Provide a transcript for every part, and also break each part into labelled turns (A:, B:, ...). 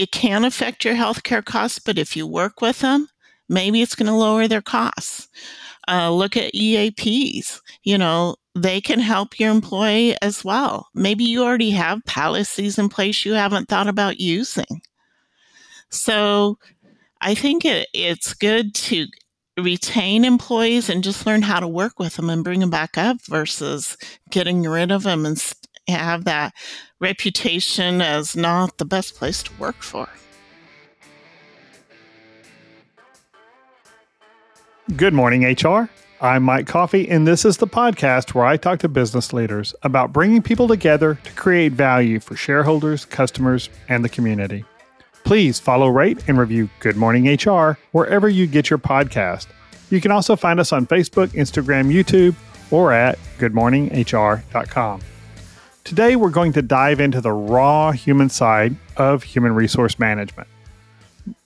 A: it can affect your healthcare costs, but if you work with them, maybe it's going to lower their costs. Uh, look at EAPs. You know, they can help your employee as well. Maybe you already have policies in place you haven't thought about using. So I think it, it's good to retain employees and just learn how to work with them and bring them back up versus getting rid of them and have that reputation as not the best place to work for.
B: Good morning, HR. I'm Mike Coffey, and this is the podcast where I talk to business leaders about bringing people together to create value for shareholders, customers, and the community. Please follow, rate, and review Good Morning HR wherever you get your podcast. You can also find us on Facebook, Instagram, YouTube, or at goodmorninghr.com. Today, we're going to dive into the raw human side of human resource management.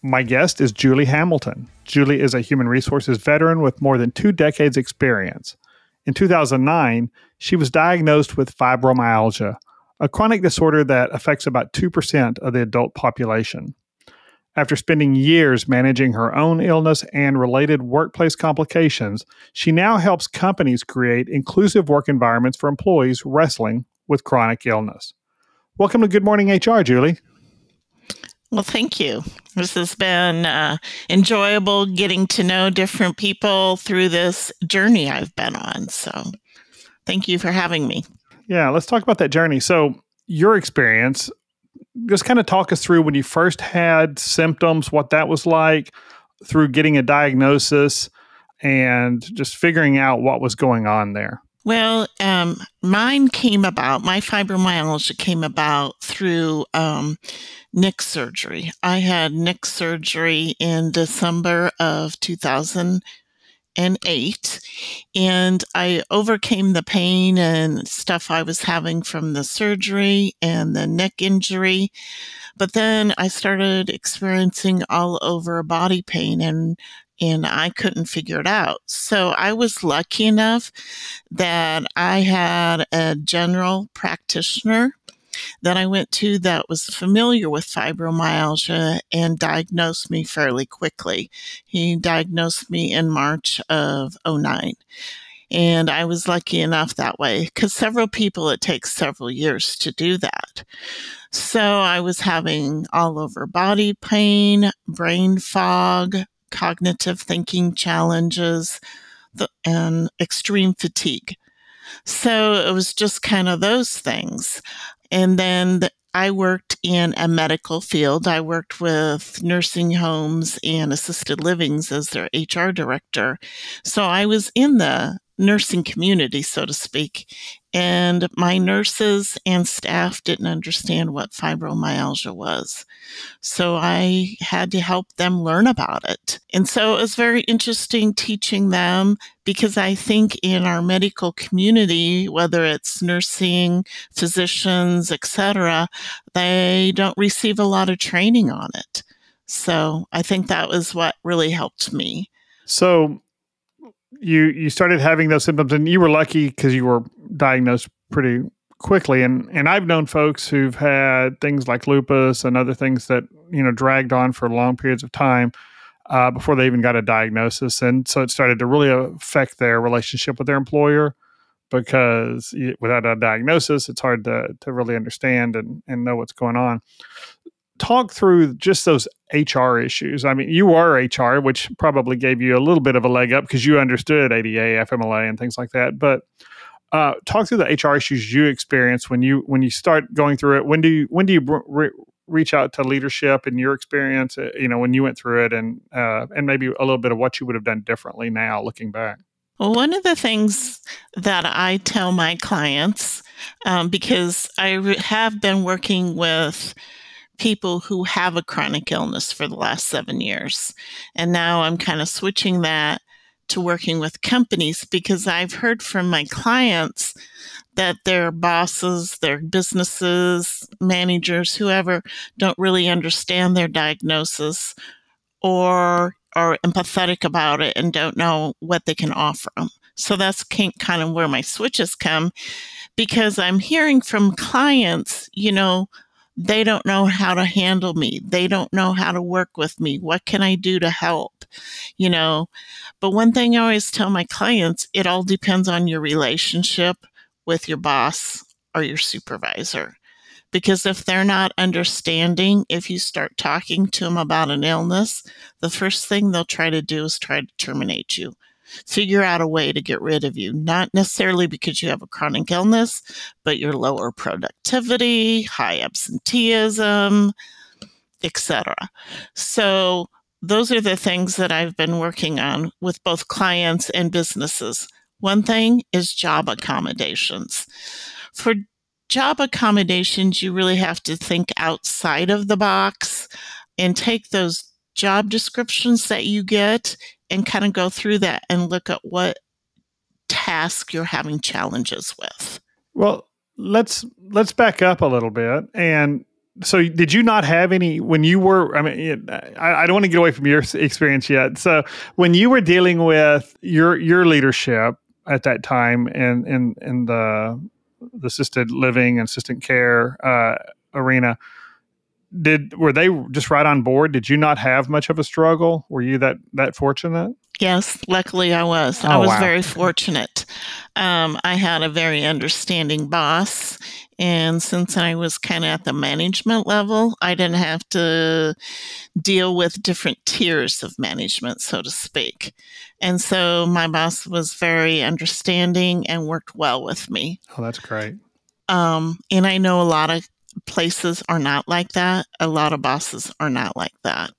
B: My guest is Julie Hamilton. Julie is a human resources veteran with more than two decades' experience. In 2009, she was diagnosed with fibromyalgia, a chronic disorder that affects about 2% of the adult population. After spending years managing her own illness and related workplace complications, she now helps companies create inclusive work environments for employees wrestling with chronic illness. Welcome to Good Morning HR, Julie.
A: Well, thank you. This has been uh, enjoyable getting to know different people through this journey I've been on. So, thank you for having me.
B: Yeah, let's talk about that journey. So, your experience, just kind of talk us through when you first had symptoms, what that was like, through getting a diagnosis, and just figuring out what was going on there.
A: Well, um, mine came about, my fibromyalgia came about through um, neck surgery. I had neck surgery in December of 2008, and I overcame the pain and stuff I was having from the surgery and the neck injury. But then I started experiencing all over body pain and and I couldn't figure it out. So I was lucky enough that I had a general practitioner that I went to that was familiar with fibromyalgia and diagnosed me fairly quickly. He diagnosed me in March of 09. And I was lucky enough that way because several people, it takes several years to do that. So I was having all over body pain, brain fog, cognitive thinking challenges, the, and extreme fatigue. So it was just kind of those things. And then the, I worked in a medical field. I worked with nursing homes and assisted livings as their HR director. So I was in the nursing community, so to speak. And my nurses and staff didn't understand what fibromyalgia was. So I had to help them learn about it. And so it was very interesting teaching them because I think in our medical community, whether it's nursing, physicians, etc., they don't receive a lot of training on it. So I think that was what really helped me.
B: So you you started having those symptoms, and you were lucky because you were diagnosed pretty quickly. And and I've known folks who've had things like lupus and other things that you know dragged on for long periods of time uh, before they even got a diagnosis, and so it started to really affect their relationship with their employer because without a diagnosis, it's hard to to really understand and and know what's going on talk through just those HR issues. I mean, you are HR, which probably gave you a little bit of a leg up because you understood ADA, FMLA, and things like that. But uh, talk through the HR issues you experience when you when you start going through it. When do you when do you re- reach out to leadership in your experience? Uh, you know, when you went through it, and uh, and maybe a little bit of what you would have done differently now, looking back.
A: Well, one of the things that I tell my clients, um, because I re- have been working with people who have a chronic illness for the last seven years. And now I'm kind of switching that to working with companies because I've heard from my clients that their bosses, their businesses, managers, whoever don't really understand their diagnosis or are empathetic about it and don't know what they can offer them. So that's kind of where my switches come because I'm hearing from clients, you know, they don't know how to handle me. They don't know how to work with me. What can I do to help? You know, but one thing I always tell my clients it all depends on your relationship with your boss or your supervisor. Because if they're not understanding, if you start talking to them about an illness, the first thing they'll try to do is try to terminate you figure out a way to get rid of you, not necessarily because you have a chronic illness, but your lower productivity, high absenteeism, etc. So those are the things that I've been working on with both clients and businesses. One thing is job accommodations. For job accommodations, you really have to think outside of the box and take those job descriptions that you get and kind of go through that and look at what task you're having challenges with.
B: Well, let's let's back up a little bit and so did you not have any when you were i mean I, I, don't want to get away from your experience yet so when you were dealing with your your leadership at that time in in in the, the assisted living and assistant care uh, arena did were they just right on board? Did you not have much of a struggle? Were you that that fortunate?
A: Yes, luckily I was. Oh, I was wow. very fortunate. Um, I had a very understanding boss, and since I was kind of at the management level, I didn't have to deal with different tiers of management, so to speak. And so my boss was very understanding and worked well with me.
B: Oh, that's great.
A: Um, and I know a lot of places are not like that. A lot of bosses are not like that.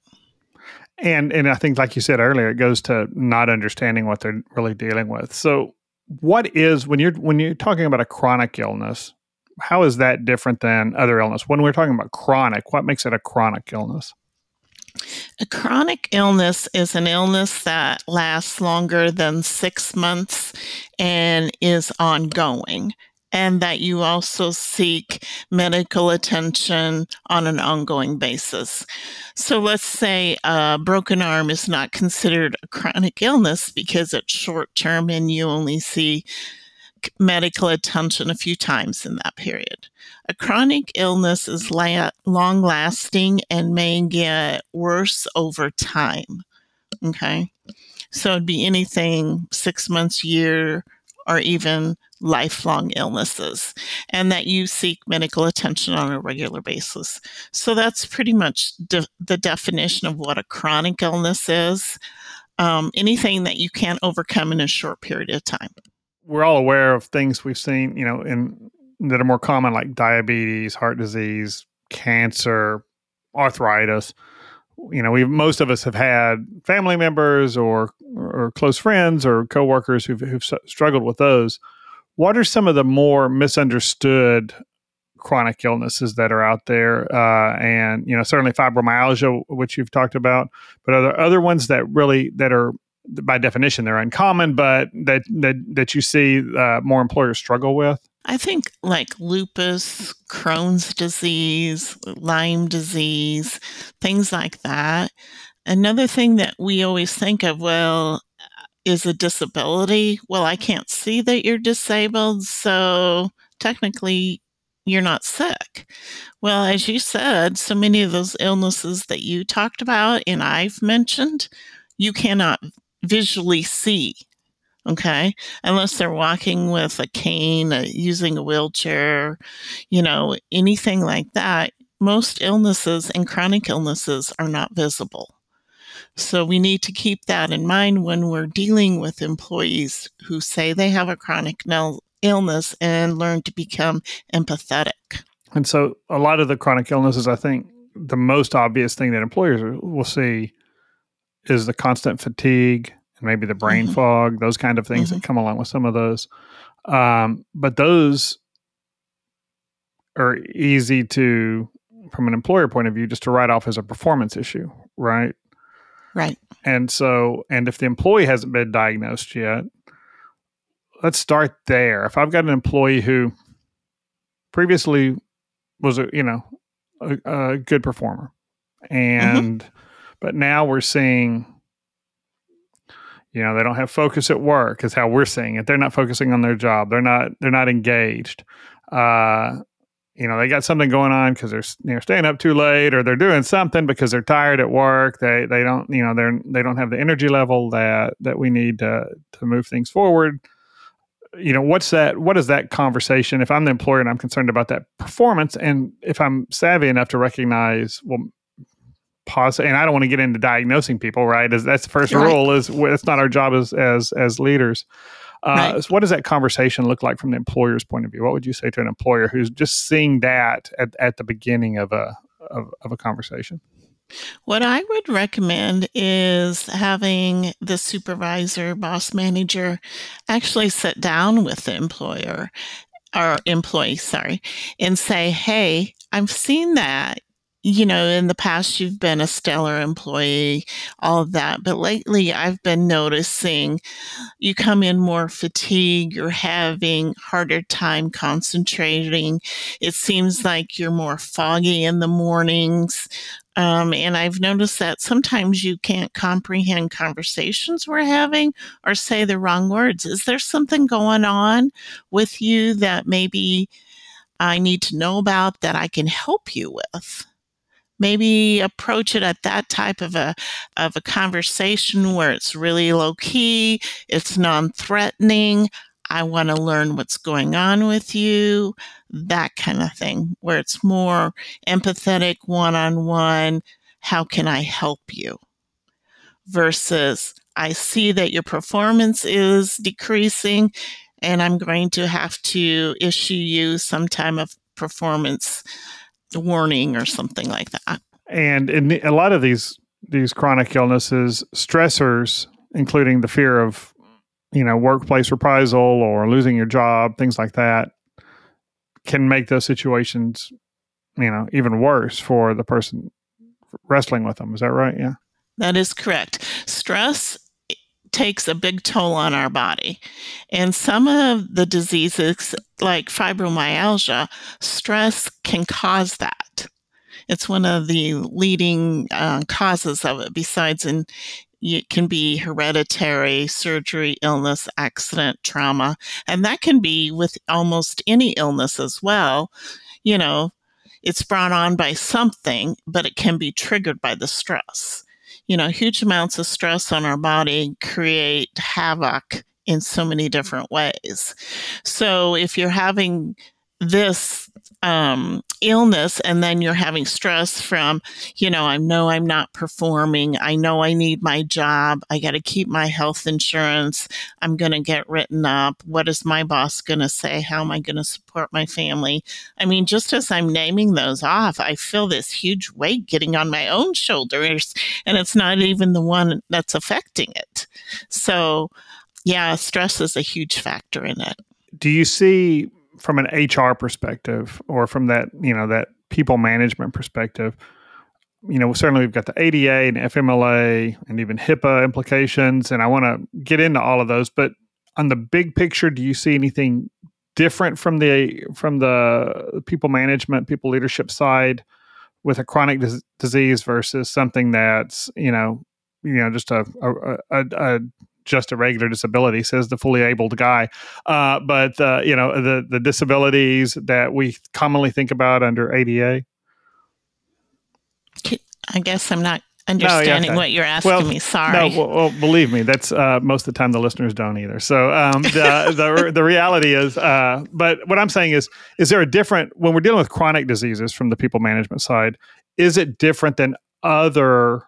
B: And and I think like you said earlier, it goes to not understanding what they're really dealing with. So what is when you're when you're talking about a chronic illness, how is that different than other illness? When we're talking about chronic, what makes it a chronic illness?
A: A chronic illness is an illness that lasts longer than six months and is ongoing and that you also seek medical attention on an ongoing basis. So let's say a broken arm is not considered a chronic illness because it's short term and you only see medical attention a few times in that period. A chronic illness is la- long lasting and may get worse over time. Okay. So it'd be anything six months, year, or even lifelong illnesses, and that you seek medical attention on a regular basis. So that's pretty much de- the definition of what a chronic illness is um, anything that you can't overcome in a short period of time.
B: We're all aware of things we've seen, you know, in that are more common, like diabetes, heart disease, cancer, arthritis you know, we most of us have had family members or or close friends or coworkers who've, who've struggled with those. What are some of the more misunderstood chronic illnesses that are out there? Uh, and you know, certainly fibromyalgia, which you've talked about, but are there other ones that really that are by definition they're uncommon, but that that that you see uh, more employers struggle with?
A: I think like lupus, Crohn's disease, Lyme disease, things like that. Another thing that we always think of, well, is a disability. Well, I can't see that you're disabled, so technically you're not sick. Well, as you said, so many of those illnesses that you talked about and I've mentioned, you cannot visually see okay unless they're walking with a cane uh, using a wheelchair you know anything like that most illnesses and chronic illnesses are not visible so we need to keep that in mind when we're dealing with employees who say they have a chronic illness and learn to become empathetic
B: and so a lot of the chronic illnesses i think the most obvious thing that employers will see is the constant fatigue and maybe the brain mm-hmm. fog, those kind of things mm-hmm. that come along with some of those. Um, but those are easy to, from an employer point of view, just to write off as a performance issue, right?
A: Right.
B: And so, and if the employee hasn't been diagnosed yet, let's start there. If I've got an employee who previously was a, you know, a, a good performer, mm-hmm. and mm-hmm. but now we're seeing you know they don't have focus at work is how we're seeing it they're not focusing on their job they're not they're not engaged uh, you know they got something going on because they're you know staying up too late or they're doing something because they're tired at work. They they don't you know they're they don't have the energy level that that we need to to move things forward. You know what's that what is that conversation? If i'm the employer and i'm concerned about that performance and if i'm savvy enough to recognize well pause and i don't want to get into diagnosing people right? That's the first right. rule is it's not our job as as as leaders uh, right. so what does that conversation look like from the employer's point of view what would you say to an employer who's just seeing that at, at the beginning of a of, of a conversation
A: what I would recommend is having the supervisor, boss manager actually sit down with the employer or employee, sorry, and say, Hey, I've seen that. You know, in the past, you've been a stellar employee, all of that. But lately, I've been noticing you come in more fatigued, you're having harder time concentrating. It seems like you're more foggy in the mornings. Um, and I've noticed that sometimes you can't comprehend conversations we're having or say the wrong words. Is there something going on with you that maybe I need to know about that I can help you with? Maybe approach it at that type of a of a conversation where it's really low key, it's non-threatening. I want to learn what's going on with you, that kind of thing, where it's more empathetic, one on one. How can I help you? Versus, I see that your performance is decreasing and I'm going to have to issue you some time of performance warning or something like that.
B: And in a lot of these these chronic illnesses, stressors, including the fear of you know, workplace reprisal or losing your job, things like that, can make those situations, you know, even worse for the person wrestling with them. Is that right? Yeah.
A: That is correct. Stress takes a big toll on our body. And some of the diseases, like fibromyalgia, stress can cause that. It's one of the leading uh, causes of it, besides in it can be hereditary, surgery, illness, accident, trauma, and that can be with almost any illness as well. You know, it's brought on by something, but it can be triggered by the stress. You know, huge amounts of stress on our body create havoc in so many different ways. So if you're having this um, illness and then you're having stress from, you know, I know I'm not performing. I know I need my job. I got to keep my health insurance. I'm going to get written up. What is my boss going to say? How am I going to support my family? I mean, just as I'm naming those off, I feel this huge weight getting on my own shoulders, and it's not even the one that's affecting it. So, yeah, stress is a huge factor in it.
B: Do you see from an HR perspective or from that, you know, that people management perspective, you know, certainly we've got the ADA and FMLA and even HIPAA implications, and I want to get into all of those. But on the big picture, do you see anything different from the from the people management, people leadership side with a chronic dis- disease versus something that's you know, you know, just a, a, a, a just a regular disability, says the fully abled guy. Uh, but uh, you know the the disabilities that we commonly think about under ADA.
A: I guess I'm not understanding no, yeah, what you're asking well, me. Sorry.
B: No, well, well, believe me, that's uh, most of the time the listeners don't either. So um, the, the the reality is, uh, but what I'm saying is, is there a different when we're dealing with chronic diseases from the people management side? Is it different than other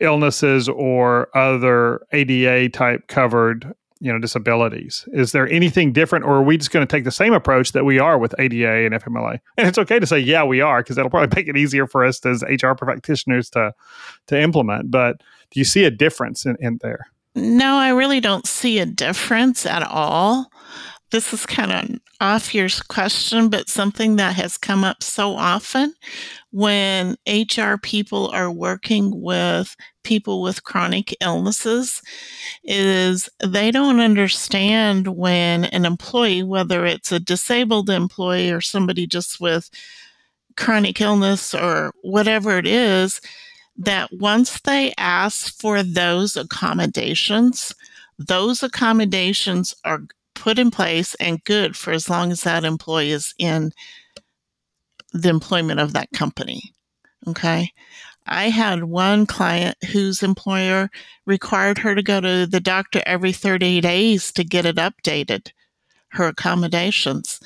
B: illnesses or other ADA type covered you know disabilities. Is there anything different or are we just going to take the same approach that we are with ada and fmla and it's okay to say yeah we are because that'll probably make it easier for us as hr practitioners to to implement but do you see a difference in, in there?
A: No i really don't see a difference at all this is kind of off your question, but something that has come up so often when HR people are working with people with chronic illnesses is they don't understand when an employee, whether it's a disabled employee or somebody just with chronic illness or whatever it is, that once they ask for those accommodations, those accommodations are put in place and good for as long as that employee is in the employment of that company. Okay. I had one client whose employer required her to go to the doctor every 30 days to get it updated, her accommodations.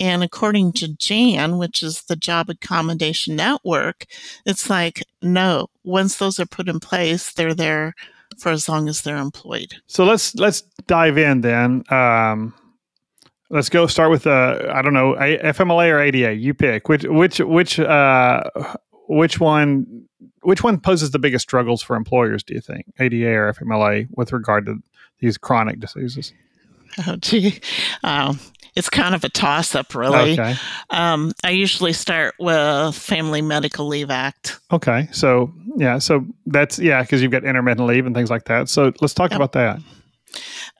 A: And according to JAN, which is the Job Accommodation Network, it's like, no, once those are put in place, they're there for as long as they're employed.
B: So let's let's dive in then. Um, let's go start with uh, I don't know FMLA or ADA. You pick which which which uh, which one which one poses the biggest struggles for employers? Do you think ADA or FMLA with regard to these chronic diseases?
A: Oh, gee. Um, it's kind of a toss up, really. Okay. Um, I usually start with Family Medical Leave Act.
B: Okay. So, yeah. So that's, yeah, because you've got intermittent leave and things like that. So let's talk yep. about that.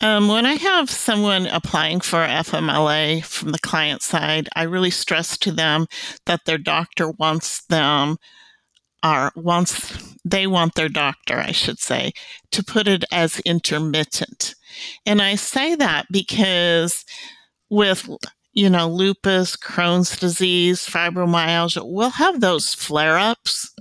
A: Um, when I have someone applying for FMLA from the client side, I really stress to them that their doctor wants them are wants they want their doctor, I should say, to put it as intermittent. And I say that because with you know lupus, Crohn's disease, fibromyalgia, we'll have those flare-ups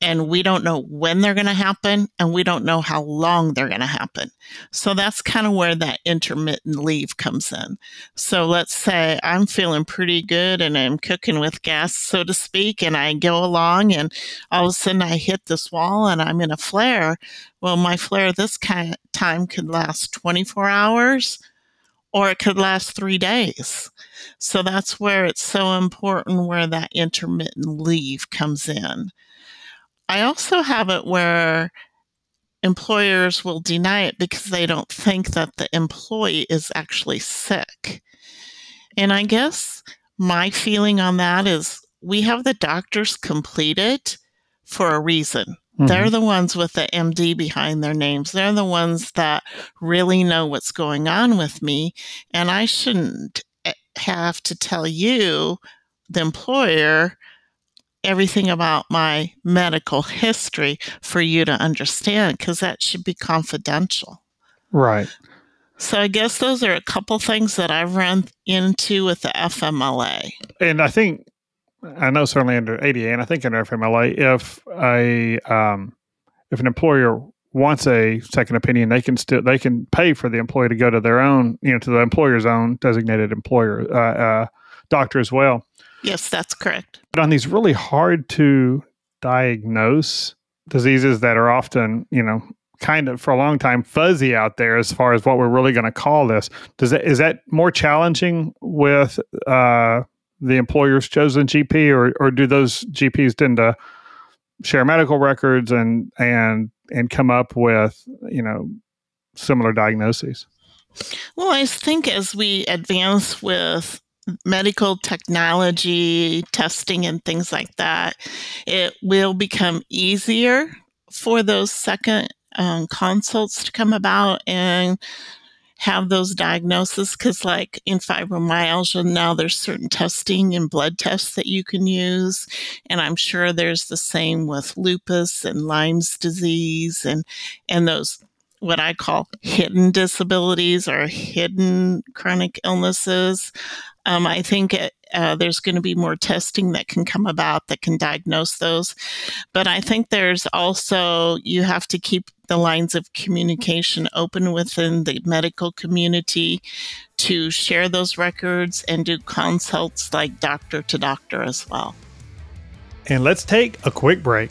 A: and we don't know when they're going to happen and we don't know how long they're going to happen. So that's kind of where that intermittent leave comes in. So let's say I'm feeling pretty good and I'm cooking with gas, so to speak, and I go along and all of a sudden I hit this wall and I'm in a flare. Well, my flare this kind of time could last 24 hours or it could last three days. So that's where it's so important where that intermittent leave comes in. I also have it where employers will deny it because they don't think that the employee is actually sick. And I guess my feeling on that is we have the doctors completed for a reason. Mm-hmm. They're the ones with the MD behind their names. They're the ones that really know what's going on with me. And I shouldn't eh, have to tell you, the employer, everything about my medical history for you to understand because that should be confidential.
B: Right.
A: So I guess those are a couple things that I've run into with the FMLA.
B: And I think I know certainly under ADA and I think under FMLA, if a um, if an employer wants a second opinion, they can still they can pay for the employee to go to their own, you know, to the employer's own designated employer uh, uh, doctor as well.
A: Yes, that's correct.
B: But on these really hard to diagnose diseases that are often, you know, kind of for a long time fuzzy out there as far as what we're really going to call this. Does that is that more challenging with uh, the employer's chosen GP, or or do those GPs tend to share medical records and and and come up with you know similar diagnoses?
A: Well, I think as we advance with medical technology testing and things like that, it will become easier for those second um, consults to come about and have those diagnoses because like in fibromyalgia now there's certain testing and blood tests that you can use and i'm sure there's the same with lupus and lyme's disease and and those what i call hidden disabilities or hidden chronic illnesses. Um, I think it, uh, there's going to be more testing that can come about that can diagnose those. But I think there's also, you have to keep the lines of communication open within the medical community to share those records and do consults like doctor to doctor as well.
B: And let's take a quick break.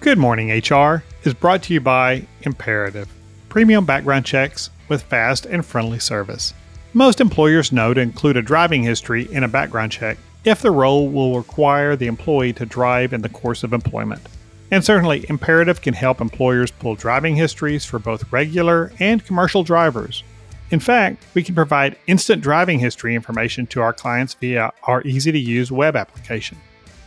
B: Good Morning HR is brought to you by Imperative, premium background checks with fast and friendly service. Most employers know to include a driving history in a background check if the role will require the employee to drive in the course of employment. And certainly, Imperative can help employers pull driving histories for both regular and commercial drivers. In fact, we can provide instant driving history information to our clients via our easy to use web application.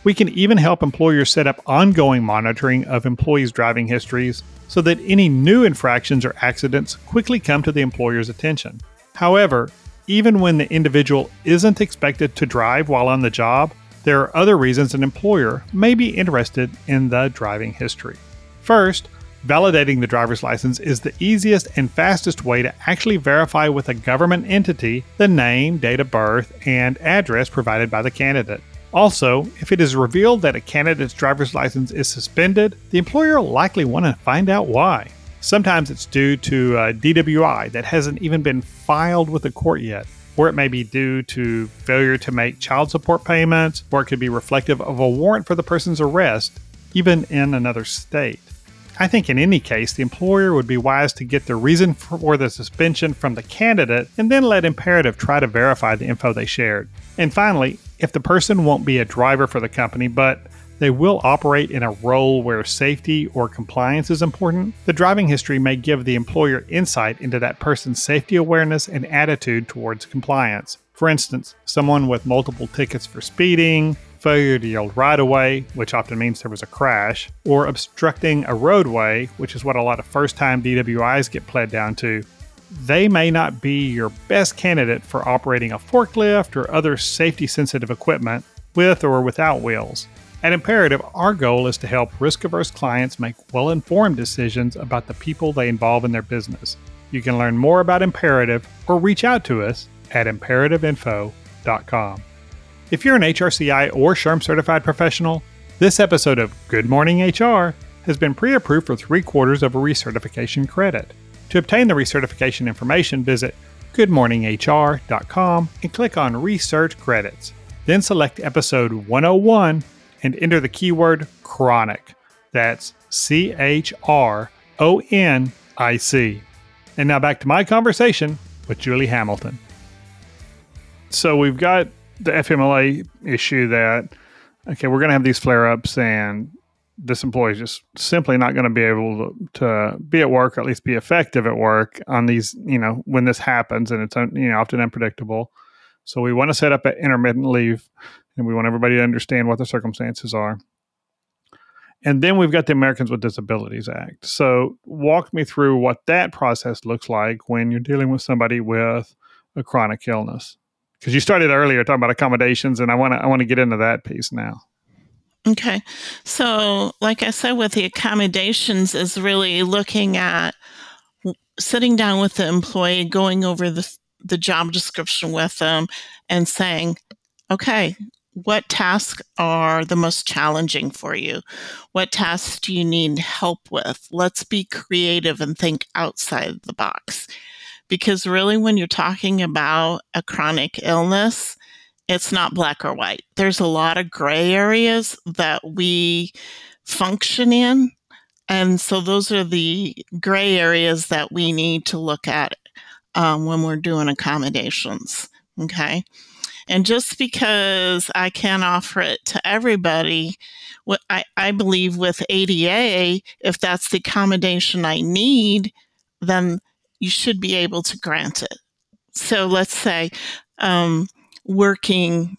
B: We can even help employers set up ongoing monitoring of employees' driving histories so that any new infractions or accidents quickly come to the employer's attention. However, even when the individual isn't expected to drive while on the job, there are other reasons an employer may be interested in the driving history. First, validating the driver's license is the easiest and fastest way to actually verify with a government entity the name, date of birth, and address provided by the candidate. Also, if it is revealed that a candidate's driver's license is suspended, the employer will likely want to find out why. Sometimes it's due to uh, a DWI that hasn't even been filed with the court yet, or it may be due to failure to make child support payments, or it could be reflective of a warrant for the person's arrest, even in another state. I think in any case, the employer would be wise to get the reason for the suspension from the candidate and then let Imperative try to verify the info they shared. And finally, if the person won't be a driver for the company, but they will operate in a role where safety or compliance is important. The driving history may give the employer insight into that person's safety awareness and attitude towards compliance. For instance, someone with multiple tickets for speeding, failure to yield right away, which often means there was a crash, or obstructing a roadway, which is what a lot of first time DWIs get pled down to, they may not be your best candidate for operating a forklift or other safety sensitive equipment with or without wheels. At Imperative, our goal is to help risk averse clients make well informed decisions about the people they involve in their business. You can learn more about Imperative or reach out to us at imperativeinfo.com. If you're an HRCI or SHRM certified professional, this episode of Good Morning HR has been pre approved for three quarters of a recertification credit. To obtain the recertification information, visit goodmorninghr.com and click on Research Credits. Then select episode 101 and enter the keyword chronic. That's C H R O N I C. And now back to my conversation with Julie Hamilton. So we've got the FMLA issue that okay, we're going to have these flare ups, and this employee is just simply not going to be able to, to, be at work, or at least be effective at work on these. You know, when this happens, and it's you know often unpredictable. So we want to set up an intermittent leave, and we want everybody to understand what the circumstances are. And then we've got the Americans with Disabilities Act. So walk me through what that process looks like when you're dealing with somebody with a chronic illness because you started earlier talking about accommodations, and I want to I want to get into that piece now.
A: Okay, so like I said, with the accommodations is really looking at sitting down with the employee, going over the the job description with them, and saying, okay. What tasks are the most challenging for you? What tasks do you need help with? Let's be creative and think outside the box because really when you're talking about a chronic illness it's not black or white there's a lot of gray areas that we function in and so those are the gray areas that we need to look at um, when we're doing accommodations okay and just because I can't offer it to everybody, I, I believe with ADA, if that's the accommodation I need, then you should be able to grant it. So let's say um, working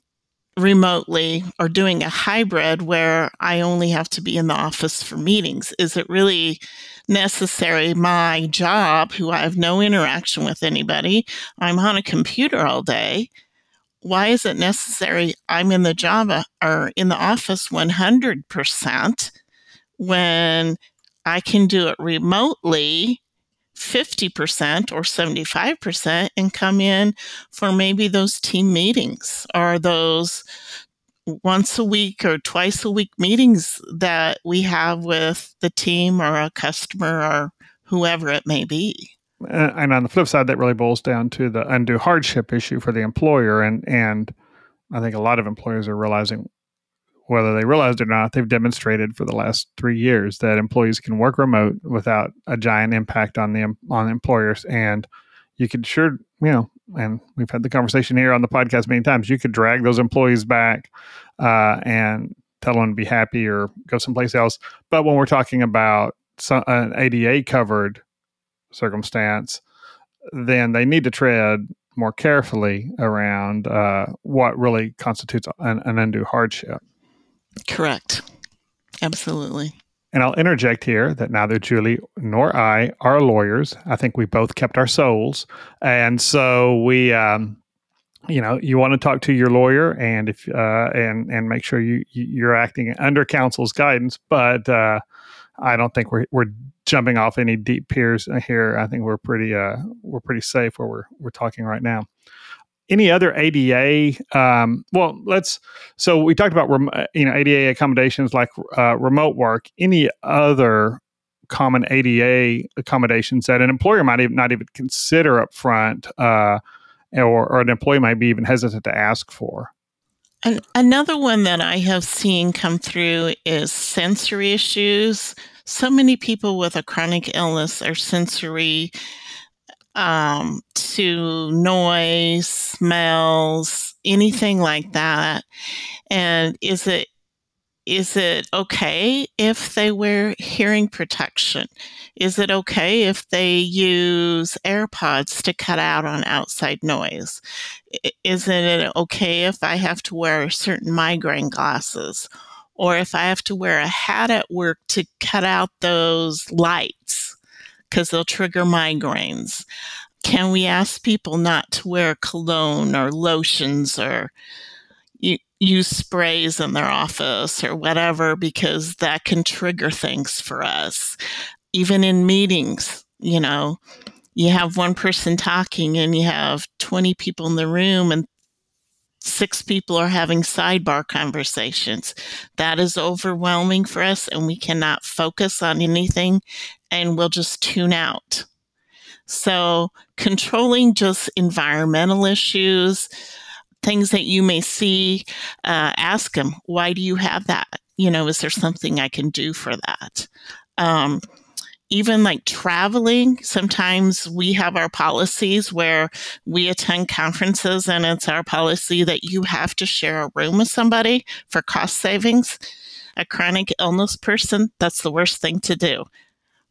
A: remotely or doing a hybrid where I only have to be in the office for meetings. Is it really necessary? My job, who I have no interaction with anybody, I'm on a computer all day. Why is it necessary? I'm in the job uh, or in the office 100% when I can do it remotely 50% or 75% and come in for maybe those team meetings or those once a week or twice a week meetings that we have with the team or a customer or whoever it may be.
B: And on the flip side, that really boils down to the undue hardship issue for the employer. And, and I think a lot of employers are realizing whether they realized it or not, they've demonstrated for the last three years that employees can work remote without a giant impact on the on employers. And you could sure, you know, and we've had the conversation here on the podcast many times. You could drag those employees back uh, and tell them to be happy or go someplace else. But when we're talking about some, an ADA covered circumstance, then they need to tread more carefully around uh, what really constitutes an, an undue hardship.
A: Correct. Absolutely.
B: And I'll interject here that neither Julie nor I are lawyers. I think we both kept our souls. And so we, um, you know, you want to talk to your lawyer and if, uh, and, and make sure you, you're acting under counsel's guidance. But, uh, I don't think we're, we're jumping off any deep piers here. I think we're pretty, uh, we're pretty safe where we're, we're talking right now. any other ADA? Um, well, let's. So we talked about rem, you know ADA accommodations like uh, remote work. Any other common ADA accommodations that an employer might even not even consider up front, uh, or, or an employee might be even hesitant to ask for?
A: And another one that I have seen come through is sensory issues. So many people with a chronic illness are sensory um, to noise, smells, anything like that. And is it is it okay if they wear hearing protection? Is it okay if they use AirPods to cut out on outside noise? Isn't it okay if I have to wear certain migraine glasses? Or if I have to wear a hat at work to cut out those lights because they'll trigger migraines? Can we ask people not to wear cologne or lotions or use sprays in their office or whatever because that can trigger things for us. Even in meetings, you know, you have one person talking and you have 20 people in the room and six people are having sidebar conversations. That is overwhelming for us and we cannot focus on anything and we'll just tune out. So, controlling just environmental issues, things that you may see, uh, ask them, why do you have that? You know, is there something I can do for that? Um, even like traveling, sometimes we have our policies where we attend conferences and it's our policy that you have to share a room with somebody for cost savings. A chronic illness person, that's the worst thing to do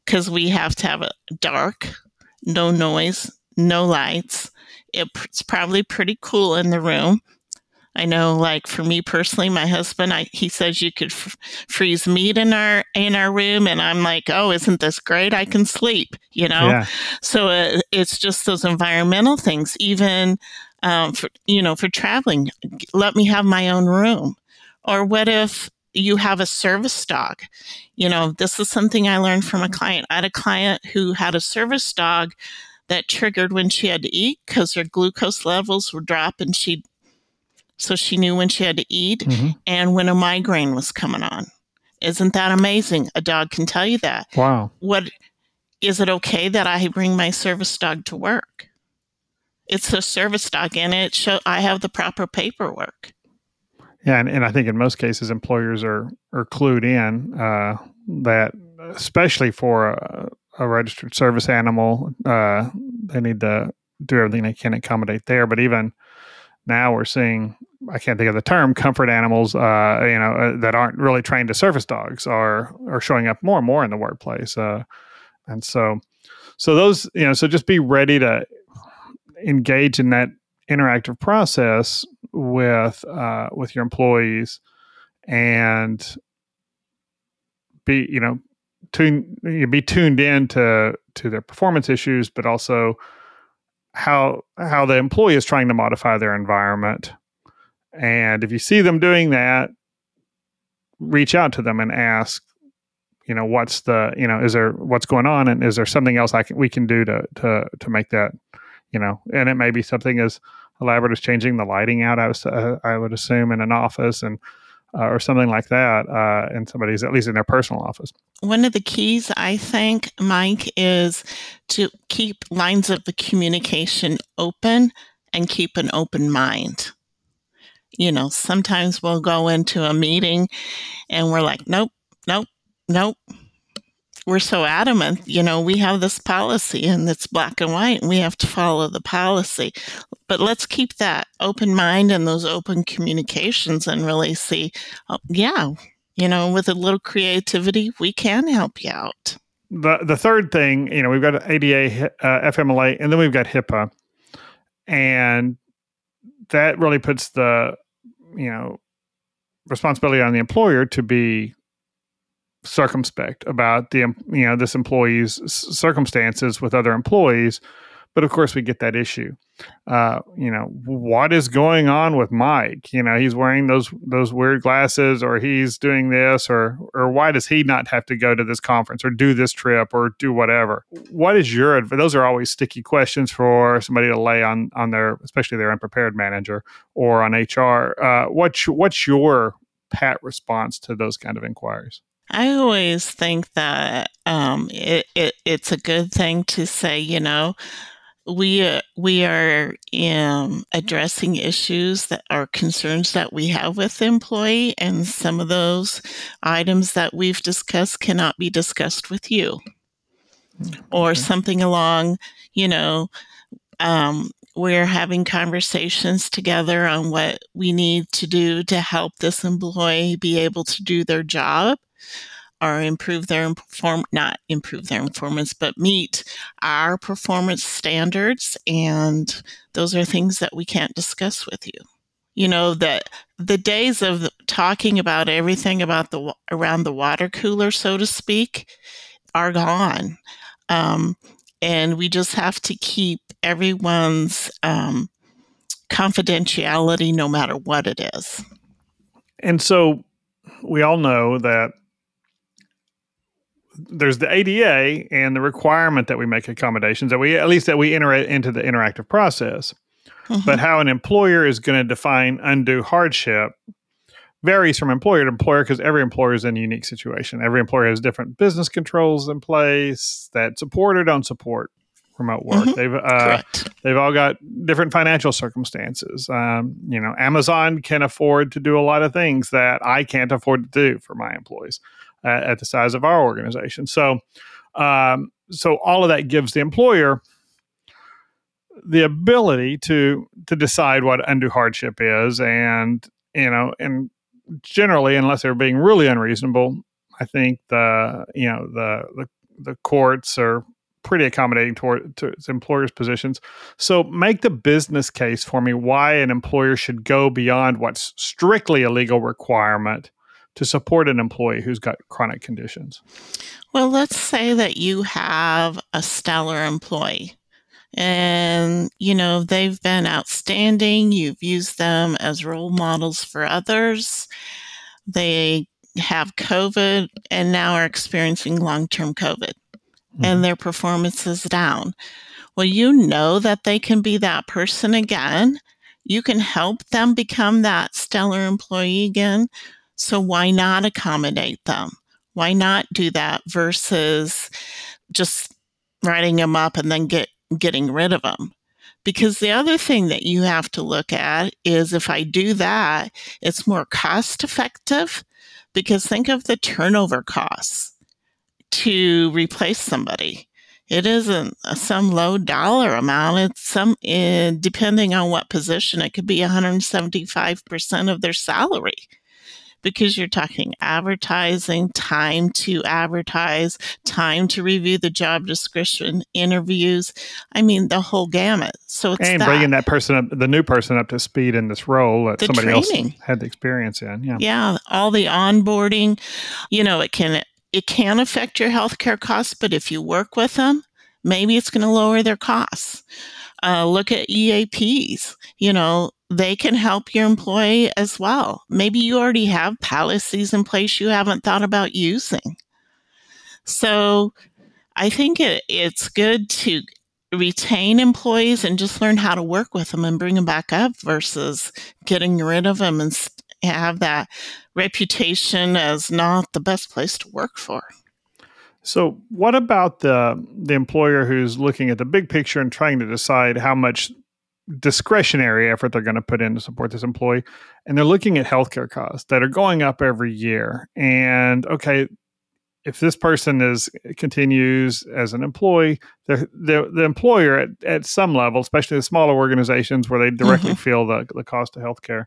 A: because we have to have it dark, no noise, no lights, it's probably pretty cool in the room. I know, like for me personally, my husband, I, he says you could f- freeze meat in our in our room, and I'm like, oh, isn't this great? I can sleep, you know. Yeah. So uh, it's just those environmental things. Even um, for you know, for traveling, let me have my own room. Or what if you have a service dog? You know, this is something I learned from a client. I had a client who had a service dog that triggered when she had to eat because her glucose levels were dropping. She so she knew when she had to eat mm-hmm. and when a migraine was coming on. Isn't that amazing? A dog can tell you that.
B: Wow.
A: What is it okay that I bring my service dog to work? It's a service dog and it show I have the proper paperwork.
B: Yeah, and, and I think in most cases employers are are clued in uh, that especially for a, a registered service animal. Uh, they need to do everything they can accommodate there. But even now, we're seeing I can't think of the term comfort animals. Uh, you know uh, that aren't really trained as service dogs are are showing up more and more in the workplace. Uh, and so, so those you know, so just be ready to engage in that interactive process with uh, with your employees and be you know tune be tuned in to to their performance issues, but also how how the employee is trying to modify their environment. And if you see them doing that, reach out to them and ask, you know, what's the, you know, is there what's going on, and is there something else I can we can do to to to make that, you know, and it may be something as elaborate as changing the lighting out. I was uh, I would assume in an office and uh, or something like that uh, in somebody's, at least in their personal office.
A: One of the keys, I think, Mike, is to keep lines of the communication open and keep an open mind. You know, sometimes we'll go into a meeting and we're like, nope, nope, nope we're so adamant, you know, we have this policy and it's black and white and we have to follow the policy. But let's keep that open mind and those open communications and really see, oh, yeah, you know, with a little creativity, we can help you out.
B: The, the third thing, you know, we've got ADA, uh, FMLA, and then we've got HIPAA. And that really puts the, you know, responsibility on the employer to be circumspect about the you know this employee's circumstances with other employees But of course, we get that issue. Uh, you know, what is going on with Mike? You know, he's wearing those those weird glasses, or he's doing this, or or why does he not have to go to this conference or do this trip or do whatever? What is your those are always sticky questions for somebody to lay on on their, especially their unprepared manager or on HR. Uh, what's what's your pat response to those kind of inquiries?
A: I always think that um, it, it, it's a good thing to say, you know, we uh, we are um, addressing issues that are concerns that we have with the employee, and some of those items that we've discussed cannot be discussed with you, or something along, you know. Um, we're having conversations together on what we need to do to help this employee be able to do their job or improve their perform not improve their performance but meet our performance standards and those are things that we can't discuss with you. You know that the days of talking about everything about the around the water cooler so to speak are gone. Um, and we just have to keep everyone's um, confidentiality no matter what it is.
B: And so we all know that there's the ADA and the requirement that we make accommodations that we at least that we enter into the interactive process. Mm-hmm. But how an employer is going to define undue hardship varies from employer to employer because every employer is in a unique situation. Every employer has different business controls in place that support or don't support remote work. Mm-hmm. They've uh, they've all got different financial circumstances. Um, you know, Amazon can afford to do a lot of things that I can't afford to do for my employees at, at the size of our organization. So, um, so all of that gives the employer the ability to to decide what undue hardship is, and you know, and generally, unless they're being really unreasonable, I think the you know the the, the courts are pretty accommodating toward to employers' positions. So make the business case for me why an employer should go beyond what's strictly a legal requirement to support an employee who's got chronic conditions?
A: Well, let's say that you have a stellar employee and you know they've been outstanding. You've used them as role models for others. They have covid and now are experiencing long-term covid mm-hmm. and their performance is down. Well you know that they can be that person again. You can help them become that stellar employee again so why not accommodate them? Why not do that versus just writing them up and then get getting rid of them? Because the other thing that you have to look at is if I do that, it's more cost effective. Because think of the turnover costs to replace somebody. It isn't some low dollar amount. It's some, uh, depending on what position, it could be 175% of their salary because you're talking advertising, time to advertise, time to review the job description, interviews. I mean, the whole gamut. So it's
B: and
A: that.
B: bringing that person up, the new person up to speed in this role that the somebody training. else had the experience in. Yeah,
A: yeah, all the onboarding. You know, it can it can affect your healthcare costs, but if you work with them, maybe it's going to lower their costs. Uh, look at EAPs. You know, they can help your employee as well. Maybe you already have policies in place you haven't thought about using. So I think it, it's good to retain employees and just learn how to work with them and bring them back up versus getting rid of them and have that reputation as not the best place to work for.
B: So, what about the the employer who's looking at the big picture and trying to decide how much discretionary effort they're going to put in to support this employee and they're looking at healthcare costs that are going up every year. And okay if this person is continues as an employee the the, the employer at, at some level especially the smaller organizations where they directly mm-hmm. feel the, the cost of healthcare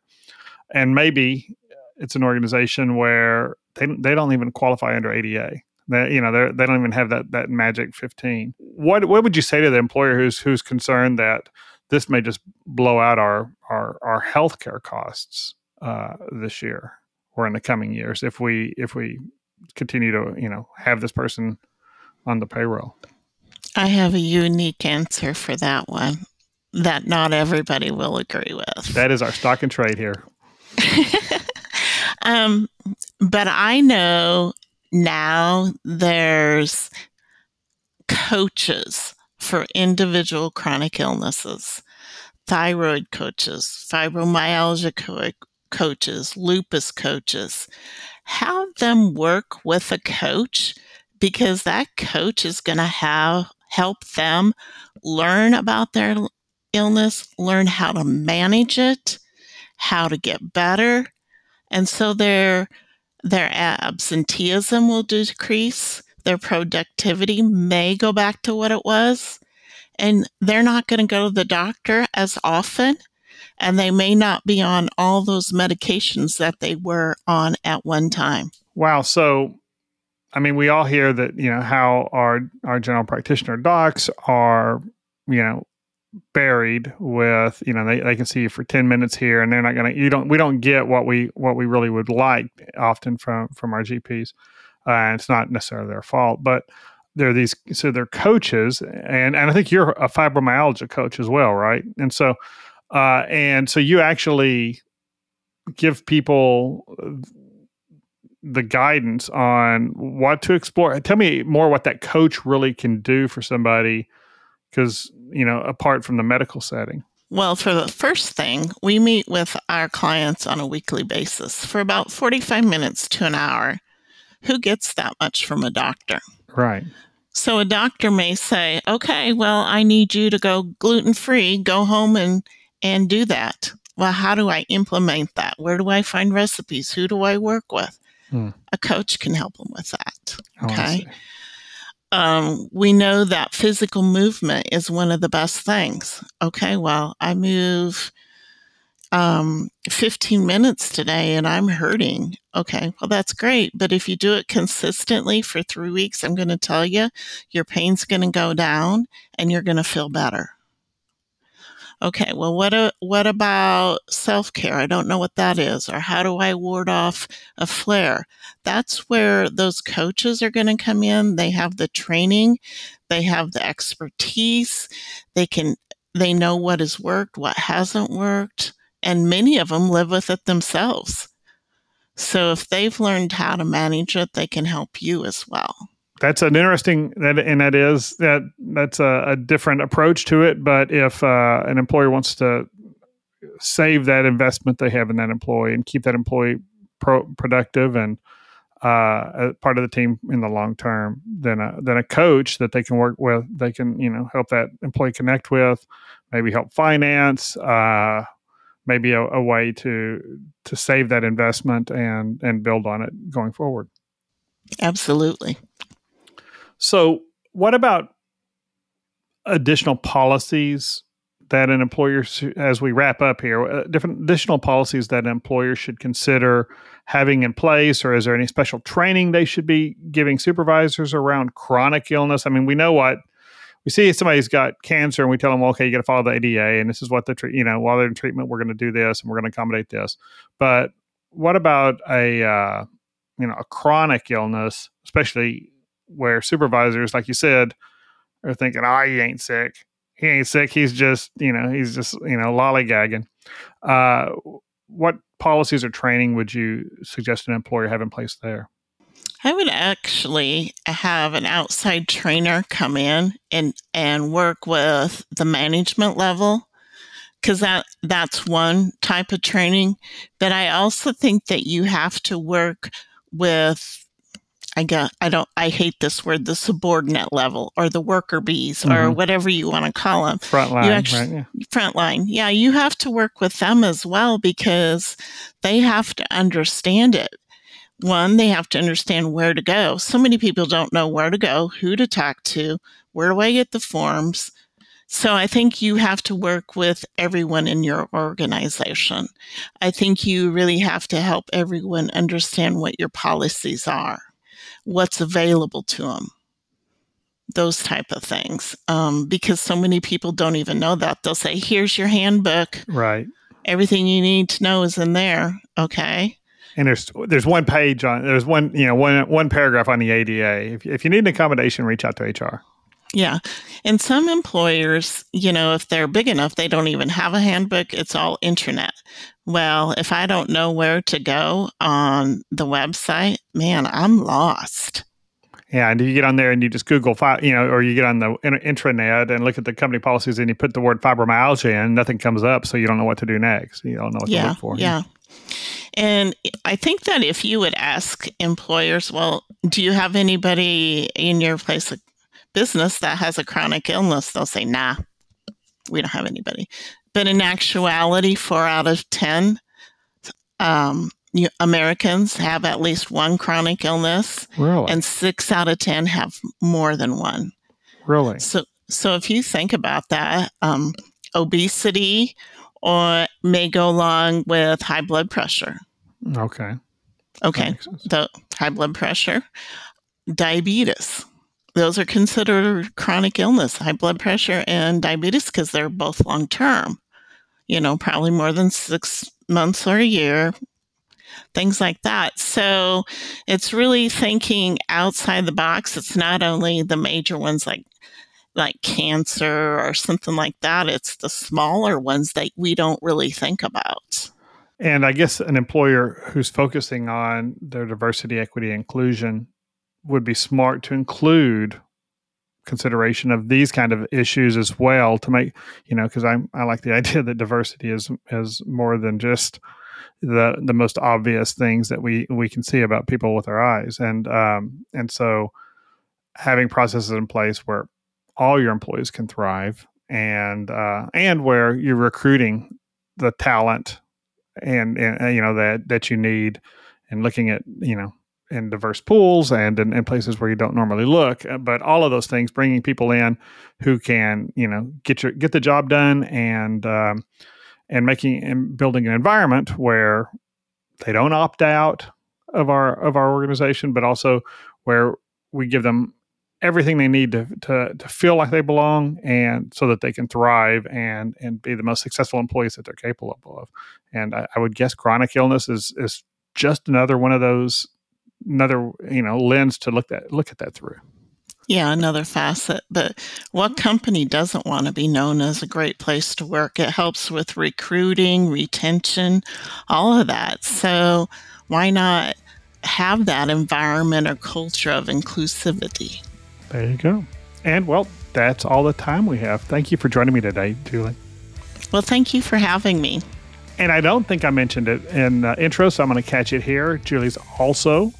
B: and maybe it's an organization where they, they don't even qualify under ADA that you know they they don't even have that that magic 15 what what would you say to the employer who's who's concerned that this may just blow out our our our healthcare costs uh, this year or in the coming years if we if we continue to you know have this person on the payroll.
A: I have a unique answer for that one that not everybody will agree with.
B: That is our stock and trade here.
A: um, but I know now there's coaches for individual chronic illnesses, thyroid coaches, fibromyalgia co- coaches, lupus coaches. Have them work with a coach because that coach is going to have help them learn about their illness, learn how to manage it, how to get better. And so their their absenteeism will decrease, their productivity may go back to what it was, and they're not going to go to the doctor as often and they may not be on all those medications that they were on at one time.
B: Wow, so I mean, we all hear that you know how our our general practitioner docs are, you know, buried with you know they, they can see you for 10 minutes here and they're not gonna you don't we don't get what we what we really would like often from from our gps uh, it's not necessarily their fault but they're these so they're coaches and and i think you're a fibromyalgia coach as well right and so uh and so you actually give people the guidance on what to explore. Tell me more what that coach really can do for somebody because, you know, apart from the medical setting.
A: Well, for the first thing, we meet with our clients on a weekly basis for about 45 minutes to an hour. Who gets that much from a doctor?
B: Right.
A: So a doctor may say, "Okay, well, I need you to go gluten-free, go home and and do that." Well, how do I implement that? Where do I find recipes? Who do I work with? Hmm. A coach can help them with that. Oh, okay. Oh, um, we know that physical movement is one of the best things. Okay. Well, I move um, 15 minutes today and I'm hurting. Okay. Well, that's great. But if you do it consistently for three weeks, I'm going to tell you your pain's going to go down and you're going to feel better. Okay, well, what a, what about self care? I don't know what that is, or how do I ward off a flare? That's where those coaches are going to come in. They have the training, they have the expertise, they can they know what has worked, what hasn't worked, and many of them live with it themselves. So if they've learned how to manage it, they can help you as well
B: that's an interesting that and that is that that's a, a different approach to it but if uh, an employer wants to save that investment they have in that employee and keep that employee pro- productive and uh, part of the team in the long term then a, a coach that they can work with they can you know help that employee connect with maybe help finance uh, maybe a, a way to to save that investment and and build on it going forward
A: absolutely
B: so, what about additional policies that an employer, as we wrap up here, uh, different additional policies that an employer should consider having in place, or is there any special training they should be giving supervisors around chronic illness? I mean, we know what we see somebody's got cancer and we tell them, okay, you got to follow the ADA and this is what the, you know, while they're in treatment, we're going to do this and we're going to accommodate this. But what about a, uh, you know, a chronic illness, especially where supervisors, like you said, are thinking, "Oh, he ain't sick. He ain't sick. He's just, you know, he's just, you know, lollygagging." Uh, what policies or training would you suggest an employer have in place there?
A: I would actually have an outside trainer come in and and work with the management level because that that's one type of training. But I also think that you have to work with I get I don't I hate this word the subordinate level or the worker bees mm-hmm. or whatever you want to call them
B: frontline you actually,
A: right, yeah. frontline yeah you have to work with them as well because they have to understand it one they have to understand where to go. So many people don't know where to go who to talk to where do I get the forms. So I think you have to work with everyone in your organization. I think you really have to help everyone understand what your policies are what's available to them those type of things um, because so many people don't even know that. They'll say here's your handbook.
B: Right.
A: Everything you need to know is in there okay
B: and there's there's one page on there's one you know one one paragraph on the ada if, if you need an accommodation reach out to hr
A: Yeah. And some employers, you know, if they're big enough, they don't even have a handbook. It's all internet. Well, if I don't know where to go on the website, man, I'm lost.
B: Yeah, and if you get on there and you just Google, you know, or you get on the intranet and look at the company policies and you put the word fibromyalgia in, nothing comes up, so you don't know what to do next. You don't know what
A: yeah,
B: to look for.
A: Yeah. And I think that if you would ask employers, well, do you have anybody in your place of business that has a chronic illness? They'll say, nah, we don't have anybody. But in actuality, four out of 10 um, Americans have at least one chronic illness,
B: really?
A: and six out of ten have more than one.
B: Really?
A: So, so if you think about that, um, obesity or may go along with high blood pressure.
B: Okay.
A: Okay. The high blood pressure, diabetes. Those are considered chronic illness, high blood pressure and diabetes, because they're both long term. You know, probably more than six months or a year, things like that. So it's really thinking outside the box. It's not only the major ones like like cancer or something like that. It's the smaller ones that we don't really think about.
B: And I guess an employer who's focusing on their diversity, equity, inclusion would be smart to include consideration of these kind of issues as well to make you know because I I like the idea that diversity is is more than just the the most obvious things that we we can see about people with our eyes. And um and so having processes in place where all your employees can thrive and uh and where you're recruiting the talent and, and you know that that you need and looking at you know in diverse pools and in, in, places where you don't normally look. Uh, but all of those things, bringing people in who can, you know, get your get the job done and um, and making and building an environment where they don't opt out of our of our organization, but also where we give them everything they need to, to to feel like they belong and so that they can thrive and and be the most successful employees that they're capable of. And I, I would guess chronic illness is is just another one of those another you know lens to look at look at that through.
A: Yeah, another facet. But what company doesn't want to be known as a great place to work? It helps with recruiting, retention, all of that. So why not have that environment or culture of inclusivity?
B: There you go. And well, that's all the time we have. Thank you for joining me today, Julie.
A: Well, thank you for having me.
B: And I don't think I mentioned it in the intro, so I'm going to catch it here. Julie's also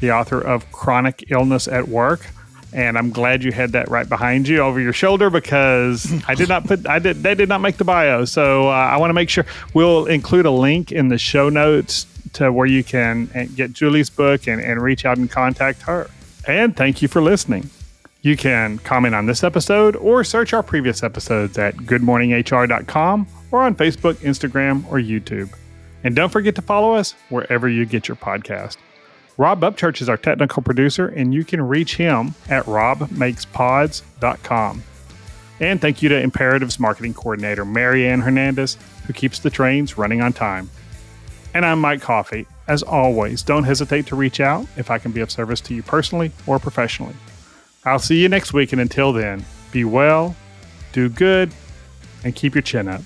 B: the author of Chronic Illness at Work. And I'm glad you had that right behind you over your shoulder because I did not put I did they did not make the bio. So uh, I want to make sure we'll include a link in the show notes to where you can uh, get Julie's book and, and reach out and contact her. And thank you for listening. You can comment on this episode or search our previous episodes at goodmorninghr.com or on Facebook, Instagram, or YouTube. And don't forget to follow us wherever you get your podcast. Rob Upchurch is our technical producer, and you can reach him at robmakespods.com. And thank you to Imperatives Marketing Coordinator Marianne Hernandez, who keeps the trains running on time. And I'm Mike Coffey. As always, don't hesitate to reach out if I can be of service to you personally or professionally. I'll see you next week, and until then, be well, do good, and keep your chin up.